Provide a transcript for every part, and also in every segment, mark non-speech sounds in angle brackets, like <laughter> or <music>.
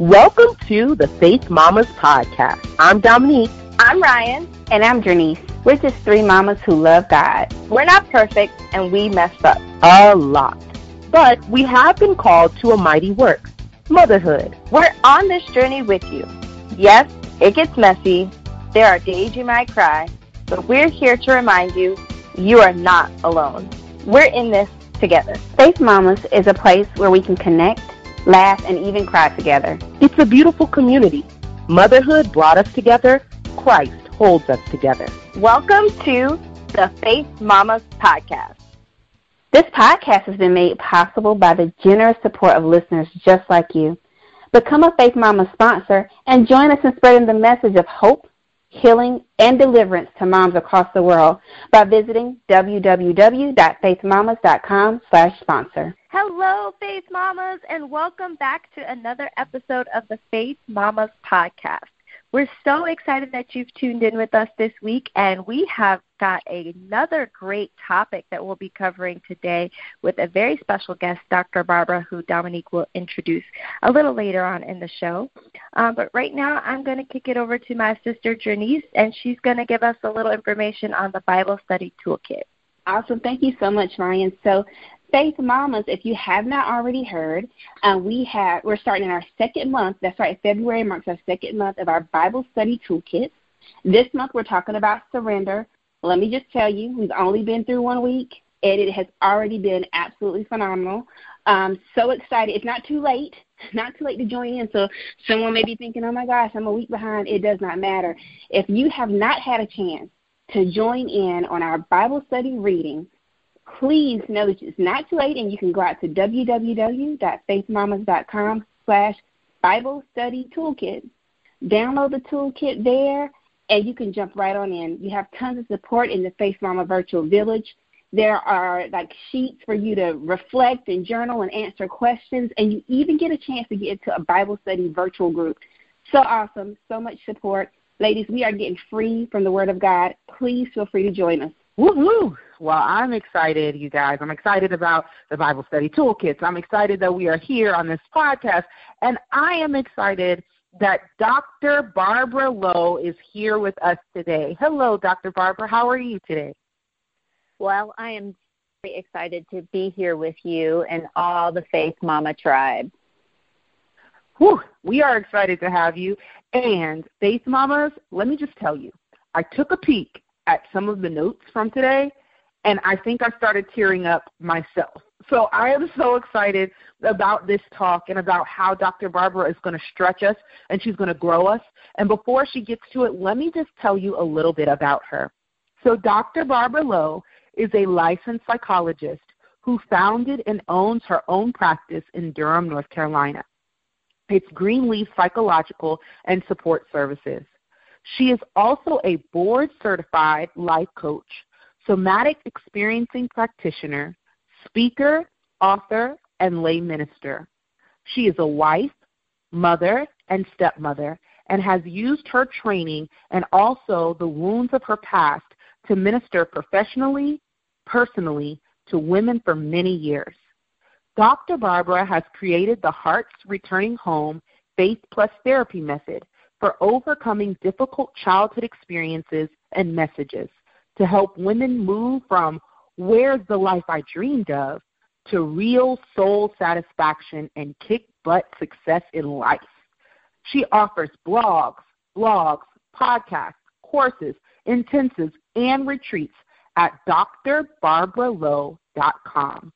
Welcome to the Faith Mamas Podcast. I'm Dominique. I'm Ryan. And I'm Janice. We're just three mamas who love God. We're not perfect and we messed up. A lot. But we have been called to a mighty work motherhood. We're on this journey with you. Yes, it gets messy. There are days you might cry. But we're here to remind you you are not alone. We're in this together. Faith Mamas is a place where we can connect, laugh, and even cry together. It's a beautiful community. Motherhood brought us together. Christ holds us together. Welcome to the Faith Mamas Podcast. This podcast has been made possible by the generous support of listeners just like you. Become a Faith Mama sponsor and join us in spreading the message of hope, healing, and deliverance to moms across the world by visiting www.faithmamas.com slash sponsor. Hello, Faith Mamas, and welcome back to another episode of the Faith Mamas Podcast. We're so excited that you've tuned in with us this week, and we have got another great topic that we'll be covering today with a very special guest, Dr. Barbara, who Dominique will introduce a little later on in the show. Um, but right now, I'm going to kick it over to my sister, Janice, and she's going to give us a little information on the Bible Study Toolkit. Awesome. Thank you so much, Ryan. So Faith Mamas, if you have not already heard, uh, we have we're starting in our second month. That's right, February marks our second month of our Bible study toolkit. This month we're talking about surrender. Let me just tell you, we've only been through one week, and it has already been absolutely phenomenal. Um, so excited! It's not too late, <laughs> not too late to join in. So someone may be thinking, "Oh my gosh, I'm a week behind." It does not matter. If you have not had a chance to join in on our Bible study reading please know that it's not too late and you can go out to www.faithmamas.com slash Bible Study Toolkit. Download the toolkit there and you can jump right on in. You have tons of support in the Faith Mama Virtual Village. There are like sheets for you to reflect and journal and answer questions, and you even get a chance to get into a Bible study virtual group. So awesome, so much support. Ladies, we are getting free from the Word of God. Please feel free to join us. Woohoo! Well, I'm excited, you guys. I'm excited about the Bible Study Toolkits. I'm excited that we are here on this podcast. And I am excited that Dr. Barbara Lowe is here with us today. Hello, Dr. Barbara. How are you today? Well, I am very excited to be here with you and all the Faith Mama tribe. Whew, we are excited to have you. And Faith Mamas, let me just tell you, I took a peek at some of the notes from today, and I think I started tearing up myself. So I am so excited about this talk and about how Dr. Barbara is going to stretch us and she's going to grow us. And before she gets to it, let me just tell you a little bit about her. So Dr. Barbara Lowe is a licensed psychologist who founded and owns her own practice in Durham, North Carolina. It's Greenleaf Psychological and Support Services. She is also a board certified life coach, somatic experiencing practitioner, speaker, author, and lay minister. She is a wife, mother, and stepmother, and has used her training and also the wounds of her past to minister professionally, personally, to women for many years. Dr. Barbara has created the Hearts Returning Home Faith Plus Therapy method for overcoming difficult childhood experiences and messages to help women move from where's the life I dreamed of to real soul satisfaction and kick butt success in life. She offers blogs, blogs, podcasts, courses, intensives, and retreats at drbarbaralowe.com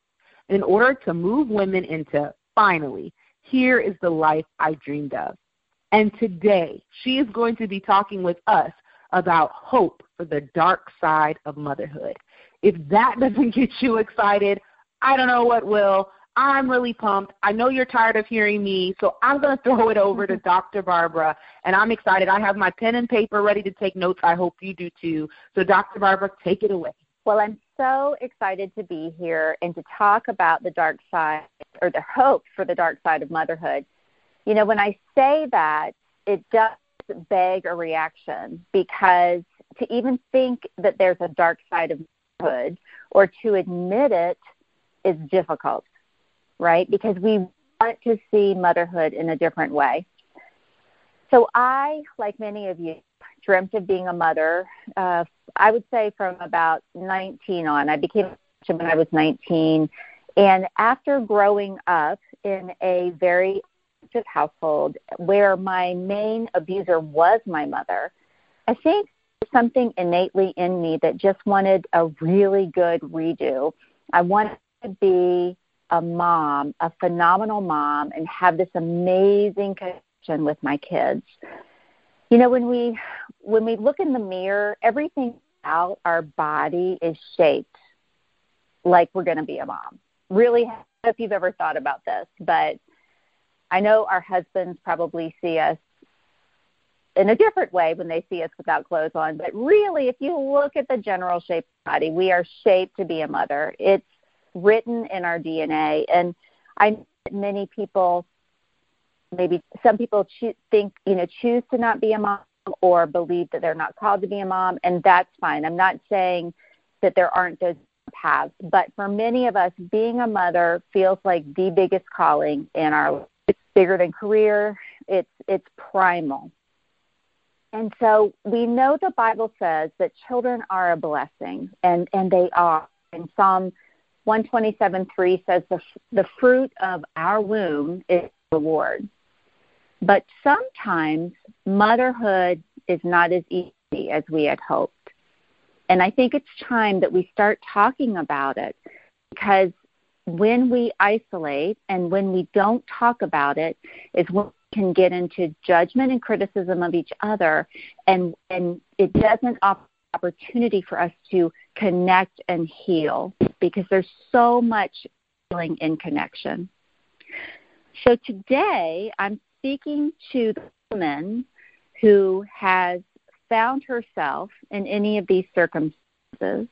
in order to move women into finally, here is the life I dreamed of. And today, she is going to be talking with us about hope for the dark side of motherhood. If that <laughs> doesn't get you excited, I don't know what will. I'm really pumped. I know you're tired of hearing me, so I'm going <laughs> to throw it over to <laughs> Dr. Barbara, and I'm excited. I have my pen and paper ready to take notes. I hope you do too. So, Dr. Barbara, take it away. Well, I'm so excited to be here and to talk about the dark side or the hope for the dark side of motherhood. You know, when I say that, it does beg a reaction because to even think that there's a dark side of motherhood or to admit it is difficult, right? Because we want to see motherhood in a different way. So I, like many of you, dreamt of being a mother. Uh, I would say from about 19 on. I became a when I was 19, and after growing up in a very abusive household where my main abuser was my mother, I think something innately in me that just wanted a really good redo. I wanted to be a mom, a phenomenal mom, and have this amazing connection with my kids. You know, when we when we look in the mirror, everything about our body is shaped like we're going to be a mom. Really, if you've ever thought about this, but I know our husbands probably see us in a different way when they see us without clothes on. But really, if you look at the general shape of the body, we are shaped to be a mother. It's written in our DNA. And I know that many people, maybe some people think, you know, choose to not be a mom or believe that they're not called to be a mom, and that's fine. I'm not saying that there aren't those paths, but for many of us, being a mother feels like the biggest calling in our life. Bigger than career. It's it's primal. And so we know the Bible says that children are a blessing, and, and they are. And Psalm 127.3 says the, the fruit of our womb is reward. But sometimes motherhood is not as easy as we had hoped. And I think it's time that we start talking about it because when we isolate and when we don't talk about it is when we can get into judgment and criticism of each other and and it doesn't offer opportunity for us to connect and heal because there's so much healing in connection. So today I'm speaking to the woman who has found herself in any of these circumstances.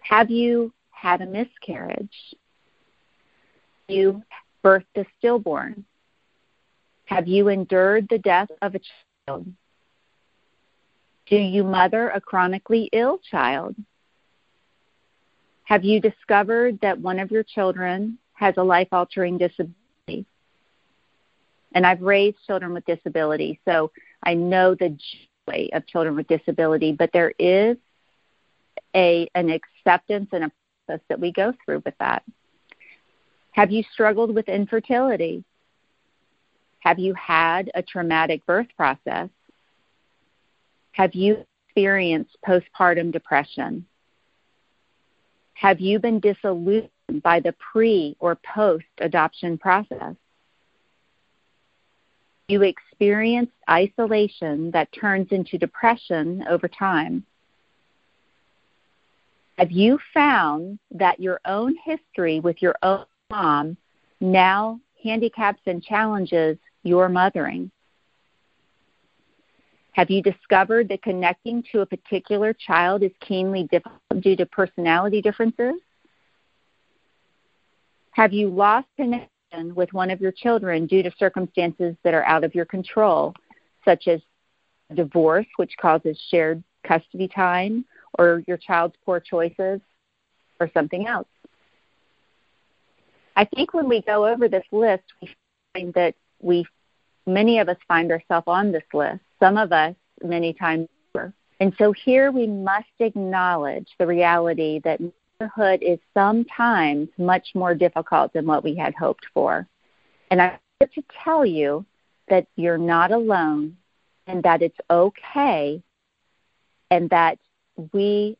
Have you had a miscarriage? You birthed a stillborn? Have you endured the death of a child? Do you mother a chronically ill child? Have you discovered that one of your children has a life altering disability? And I've raised children with disability, so I know the joy of children with disability, but there is a an acceptance and a process that we go through with that. Have you struggled with infertility? Have you had a traumatic birth process? Have you experienced postpartum depression? Have you been disillusioned by the pre or post adoption process? You experienced isolation that turns into depression over time. Have you found that your own history with your own mom now handicaps and challenges your mothering? Have you discovered that connecting to a particular child is keenly difficult due to personality differences? Have you lost connection with one of your children due to circumstances that are out of your control, such as divorce, which causes shared custody time, or your child's poor choices, or something else? I think when we go over this list, we find that we many of us find ourselves on this list. Some of us many times over. And so here we must acknowledge the reality that motherhood is sometimes much more difficult than what we had hoped for. And I want to tell you that you're not alone and that it's okay and that we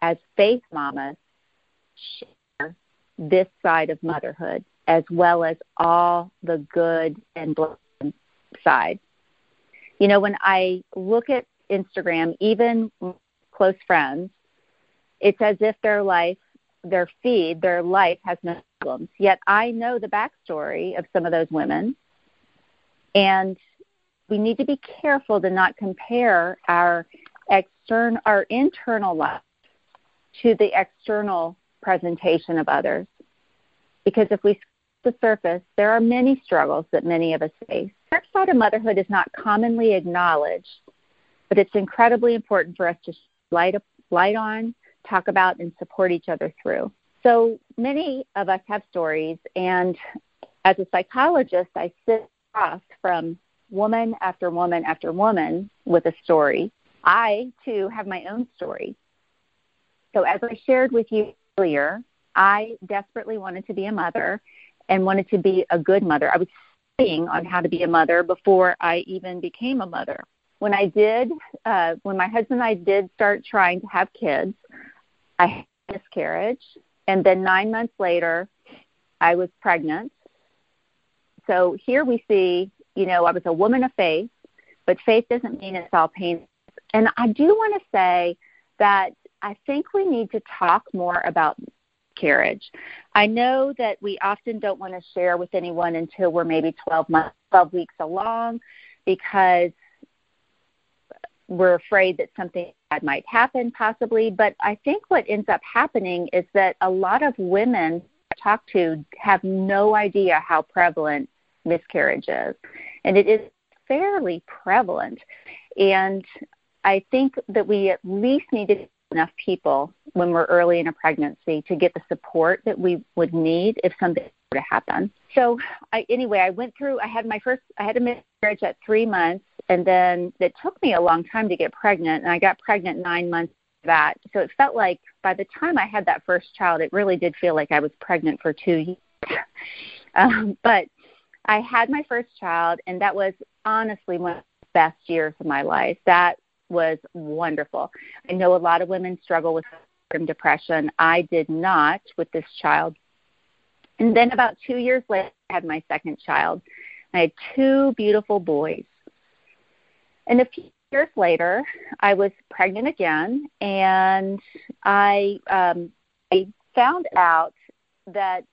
as faith mamas share this side of motherhood as well as all the good and blessed side. You know, when I look at Instagram, even close friends, it's as if their life, their feed, their life has no problems. Yet I know the backstory of some of those women, and we need to be careful to not compare our external, our internal life to the external presentation of others. Because if we the surface, there are many struggles that many of us face. Dark side of motherhood is not commonly acknowledged, but it's incredibly important for us to light, light on, talk about, and support each other through. So many of us have stories, and as a psychologist, I sit across from woman after woman after woman with a story. I, too, have my own story. So, as I shared with you earlier, I desperately wanted to be a mother and wanted to be a good mother. I was studying on how to be a mother before I even became a mother. When I did, uh, when my husband and I did start trying to have kids, I had a miscarriage, and then nine months later, I was pregnant. So here we see, you know, I was a woman of faith, but faith doesn't mean it's all pain. And I do want to say that I think we need to talk more about carriage. I know that we often don't want to share with anyone until we're maybe 12 months, 12 weeks along because we're afraid that something bad might happen possibly, but I think what ends up happening is that a lot of women I talk to have no idea how prevalent miscarriage is. And it is fairly prevalent. And I think that we at least need to enough people when we're early in a pregnancy to get the support that we would need if something were to happen. So I, anyway, I went through. I had my first. I had a miscarriage at three months, and then it took me a long time to get pregnant, and I got pregnant nine months that. So it felt like by the time I had that first child, it really did feel like I was pregnant for two years. <laughs> um, but I had my first child, and that was honestly one of the best years of my life. That was wonderful. I know a lot of women struggle with depression. I did not with this child. And then about two years later, I had my second child. I had two beautiful boys. And a few years later, I was pregnant again, and I um, I found out that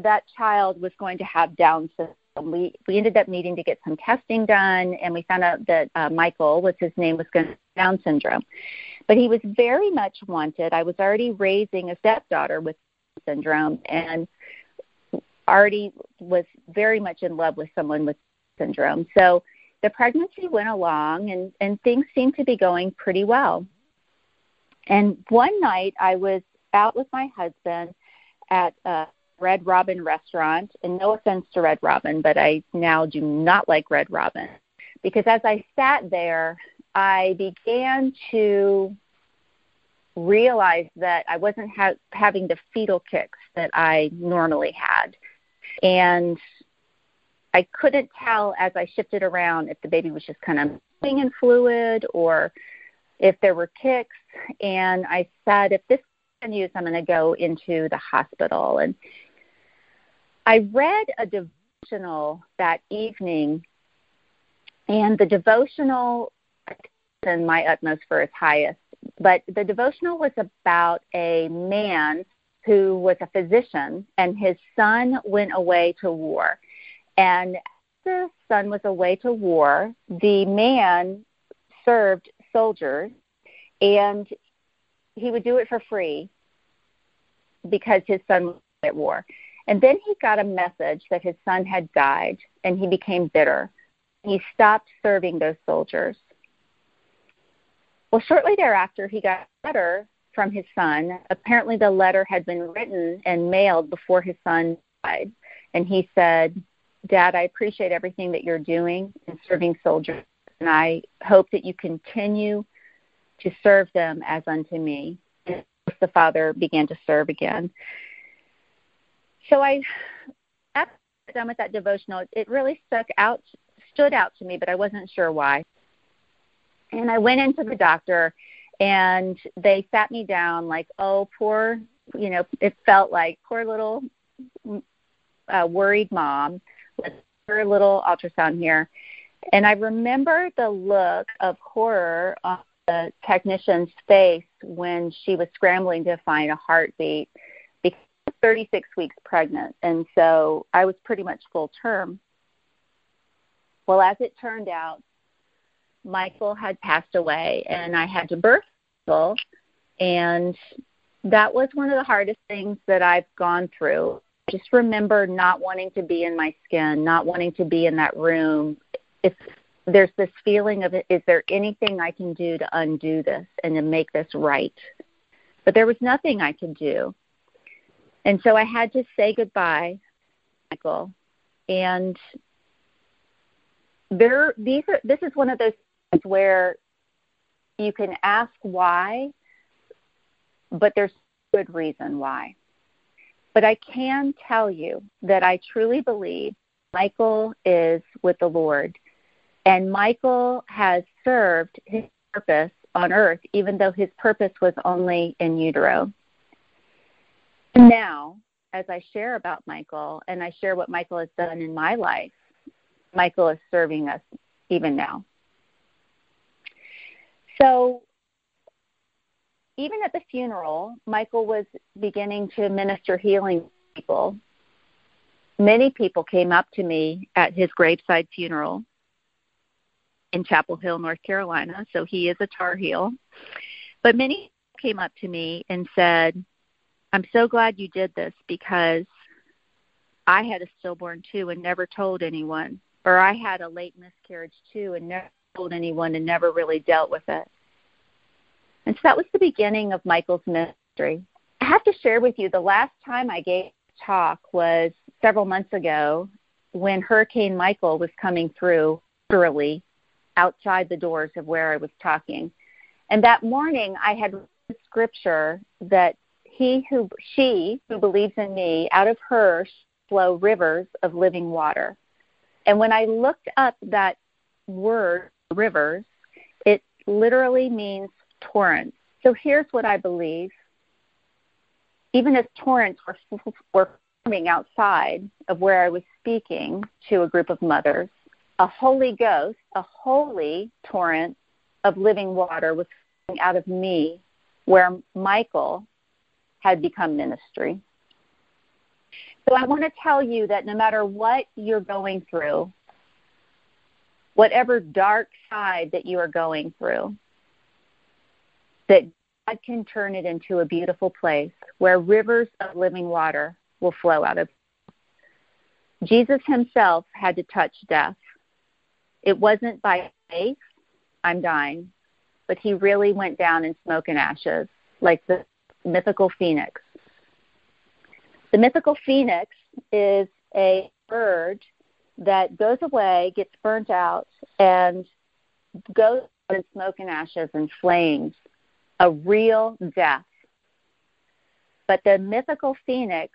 that child was going to have Down syndrome we we ended up needing to get some testing done, and we found out that uh, Michael, was his name, was going Down syndrome. But he was very much wanted. I was already raising a stepdaughter with syndrome, and already was very much in love with someone with syndrome. So the pregnancy went along, and and things seemed to be going pretty well. And one night I was out with my husband at uh, Red Robin restaurant, and no offense to Red Robin, but I now do not like Red Robin because as I sat there, I began to realize that I wasn't ha- having the fetal kicks that I normally had. And I couldn't tell as I shifted around if the baby was just kind of moving in fluid or if there were kicks. And I said, if this continues, I'm going to go into the hospital. And I read a devotional that evening, and the devotional, and My Utmost for His Highest, but the devotional was about a man who was a physician, and his son went away to war. And the son was away to war, the man served soldiers, and he would do it for free because his son was at war. And then he got a message that his son had died, and he became bitter. He stopped serving those soldiers. Well, shortly thereafter, he got a letter from his son. Apparently, the letter had been written and mailed before his son died. And he said, Dad, I appreciate everything that you're doing in serving soldiers, and I hope that you continue to serve them as unto me. And the father began to serve again. So I, after done with that devotional, it really stuck out, stood out to me, but I wasn't sure why. And I went into the doctor, and they sat me down like, oh, poor, you know, it felt like poor little uh, worried mom with her little ultrasound here. And I remember the look of horror on the technician's face when she was scrambling to find a heartbeat 36 weeks pregnant, and so I was pretty much full term. Well, as it turned out, Michael had passed away, and I had to birth Michael, and that was one of the hardest things that I've gone through. Just remember not wanting to be in my skin, not wanting to be in that room. If there's this feeling of, is there anything I can do to undo this and to make this right? But there was nothing I could do. And so I had to say goodbye Michael, and there these are this is one of those things where you can ask why, but there's good reason why. But I can tell you that I truly believe Michael is with the Lord, and Michael has served his purpose on earth, even though his purpose was only in utero. Now, as I share about Michael and I share what Michael has done in my life, Michael is serving us even now. So, even at the funeral, Michael was beginning to minister healing to people. Many people came up to me at his graveside funeral in Chapel Hill, North Carolina. So he is a Tar Heel. But many came up to me and said, I'm so glad you did this because I had a stillborn too and never told anyone. Or I had a late miscarriage too and never told anyone and never really dealt with it. And so that was the beginning of Michael's ministry. I have to share with you the last time I gave a talk was several months ago when Hurricane Michael was coming through literally outside the doors of where I was talking. And that morning I had read scripture that he who she who believes in me out of her flow rivers of living water. And when I looked up that word rivers, it literally means torrents. So here's what I believe. Even as torrents were, were forming outside of where I was speaking to a group of mothers, a Holy Ghost, a holy torrent of living water was out of me where Michael had become ministry. So I want to tell you that no matter what you're going through, whatever dark side that you are going through, that God can turn it into a beautiful place where rivers of living water will flow out of. Jesus himself had to touch death it wasn't by faith, I'm dying, but he really went down in smoke and ashes, like the mythical phoenix. The mythical phoenix is a bird that goes away, gets burnt out, and goes in smoke and ashes and flames, a real death. But the mythical phoenix,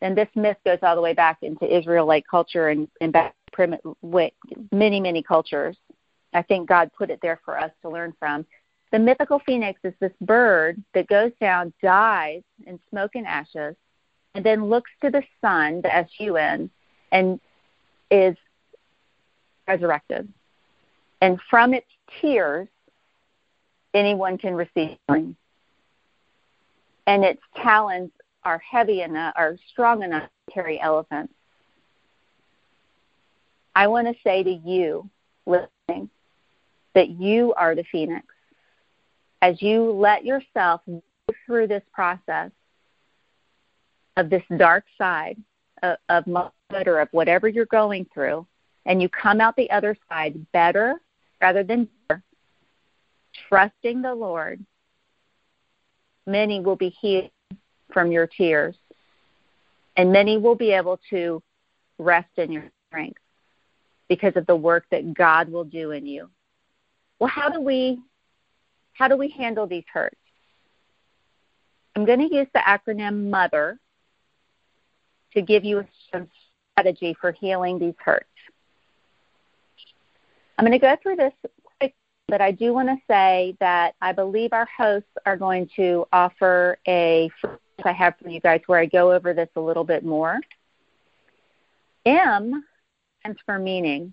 and this myth goes all the way back into Israelite culture and, and back primitive, many, many cultures. I think God put it there for us to learn from. The mythical phoenix is this bird that goes down, dies in smoke and ashes, and then looks to the sun, the S U N, and is resurrected. And from its tears, anyone can receive healing. And its talons are heavy enough, are strong enough to carry elephants. I want to say to you listening that you are the phoenix. As you let yourself go through this process of this dark side of, of motherhood or of whatever you're going through, and you come out the other side better rather than better, trusting the Lord, many will be healed from your tears, and many will be able to rest in your strength because of the work that God will do in you. Well, how do we how do we handle these hurts? I'm going to use the acronym MOTHER to give you a strategy for healing these hurts. I'm going to go through this quick, but I do want to say that I believe our hosts are going to offer a I have for you guys where I go over this a little bit more. M stands for meaning.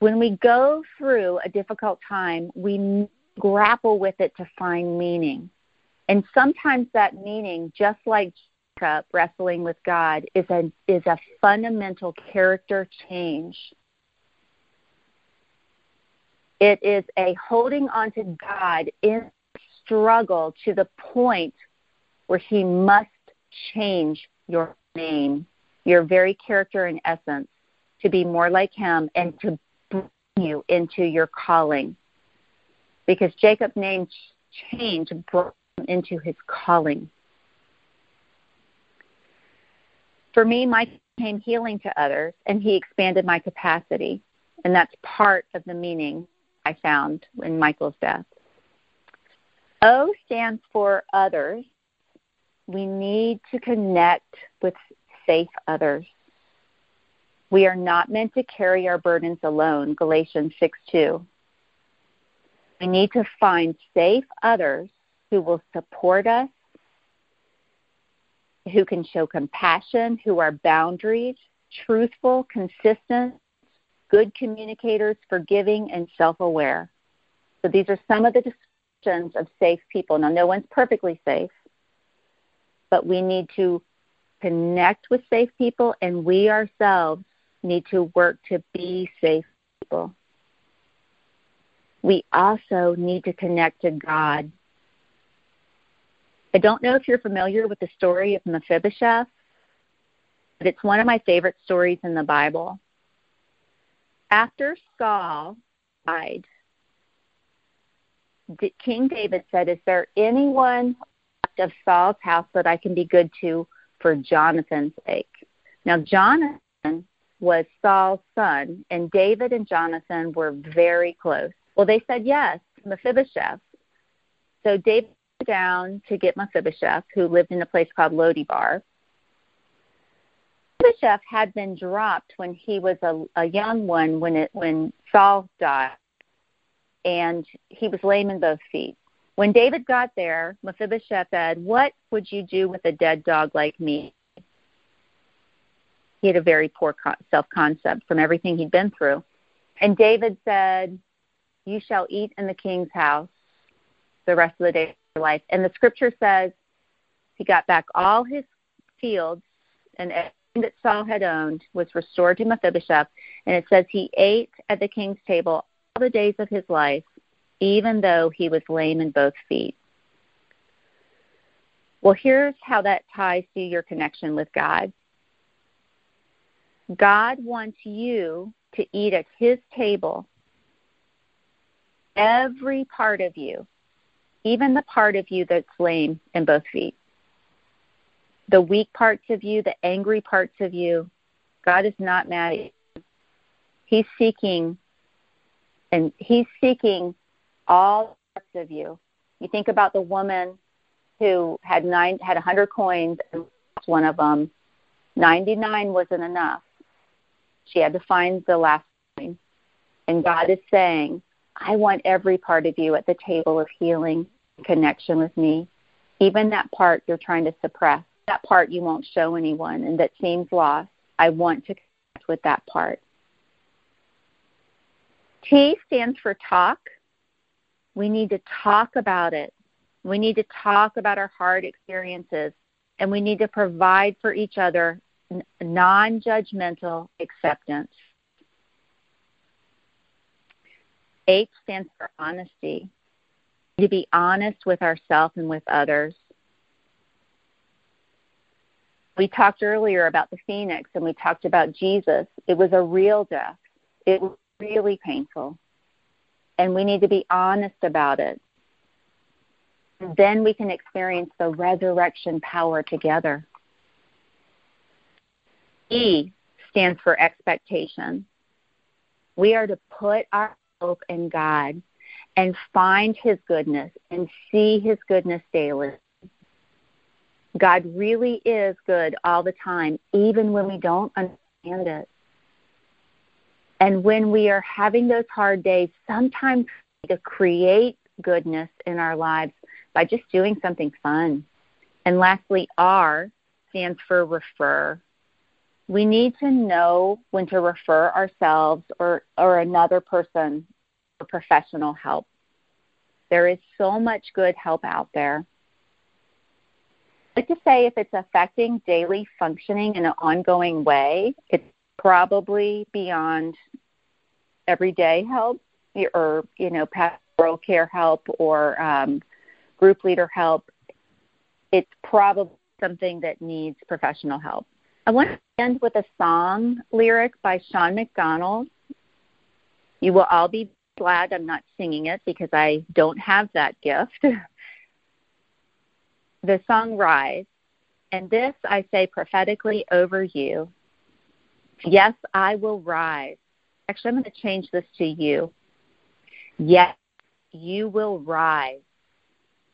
When we go through a difficult time, we grapple with it to find meaning. And sometimes that meaning, just like Jacob wrestling with God, is a, is a fundamental character change. It is a holding on to God in struggle to the point where He must change your name, your very character and essence to be more like him and to bring you into your calling. Because Jacob's name change brought him into his calling. For me, my proclaim healing to others, and he expanded my capacity. And that's part of the meaning I found in Michael's death. O stands for others. We need to connect with safe others. We are not meant to carry our burdens alone, Galatians 6 2. We need to find safe others who will support us, who can show compassion, who are boundaries, truthful, consistent, good communicators, forgiving, and self aware. So these are some of the descriptions of safe people. Now, no one's perfectly safe, but we need to connect with safe people, and we ourselves need to work to be safe people. We also need to connect to God. I don't know if you're familiar with the story of Mephibosheth, but it's one of my favorite stories in the Bible. After Saul died, King David said, Is there anyone of Saul's house that I can be good to for Jonathan's sake? Now, Jonathan was Saul's son, and David and Jonathan were very close. Well, they said yes, Mephibosheth. So David went down to get Mephibosheth, who lived in a place called Lodibar. Mephibosheth had been dropped when he was a, a young one when it when Saul died, and he was lame in both feet. When David got there, Mephibosheth said, "What would you do with a dead dog like me?" He had a very poor self concept from everything he'd been through, and David said, "You shall eat in the king's house the rest of the day of your life." And the scripture says he got back all his fields and everything that Saul had owned was restored to Mephibosheth, and it says he ate at the king's table all the days of his life, even though he was lame in both feet. Well, here's how that ties to your connection with God. God wants you to eat at his table every part of you, even the part of you that's lame in both feet the weak parts of you, the angry parts of you. God is not mad at you. He's seeking and he's seeking all parts of you. You think about the woman who had nine had a hundred coins and lost one of them. Ninety nine wasn't enough. She had to find the last coin. And God is saying, I want every part of you at the table of healing, connection with me, even that part you're trying to suppress that part you won't show anyone and that seems lost. I want to connect with that part. T stands for talk. We need to talk about it. We need to talk about our hard experiences, and we need to provide for each other non judgmental acceptance. H stands for honesty. To be honest with ourselves and with others we talked earlier about the phoenix and we talked about Jesus. It was a real death. It was really painful. And we need to be honest about it. Then we can experience the resurrection power together. E stands for expectation. We are to put our hope in God and find His goodness and see His goodness daily. God really is good all the time, even when we don't understand it. And when we are having those hard days, sometimes to create goodness in our lives by just doing something fun. And lastly, R stands for refer. We need to know when to refer ourselves or, or another person for professional help. There is so much good help out there like to say if it's affecting daily functioning in an ongoing way, it's probably beyond everyday help or you know pastoral care help or um, group leader help. It's probably something that needs professional help. I want to end with a song lyric by Shawn McDonald. You will all be glad I'm not singing it because I don't have that gift. <laughs> the song Rise, and this I say prophetically over you. Yes, I will rise. Actually, I'm going to change this to you. Yes, you will rise.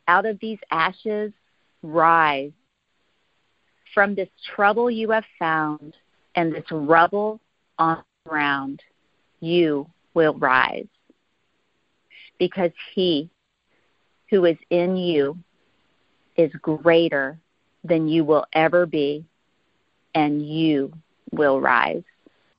Out of these ashes, rise. From this trouble you have found and this rubble on the ground, you will rise. Because he who is in you is greater than you will ever be, and you will rise.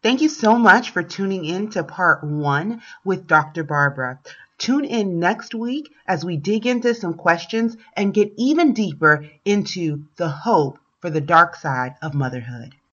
Thank you so much for tuning in to part one with Dr. Barbara. Tune in next week as we dig into some questions and get even deeper into the hope for the dark side of motherhood.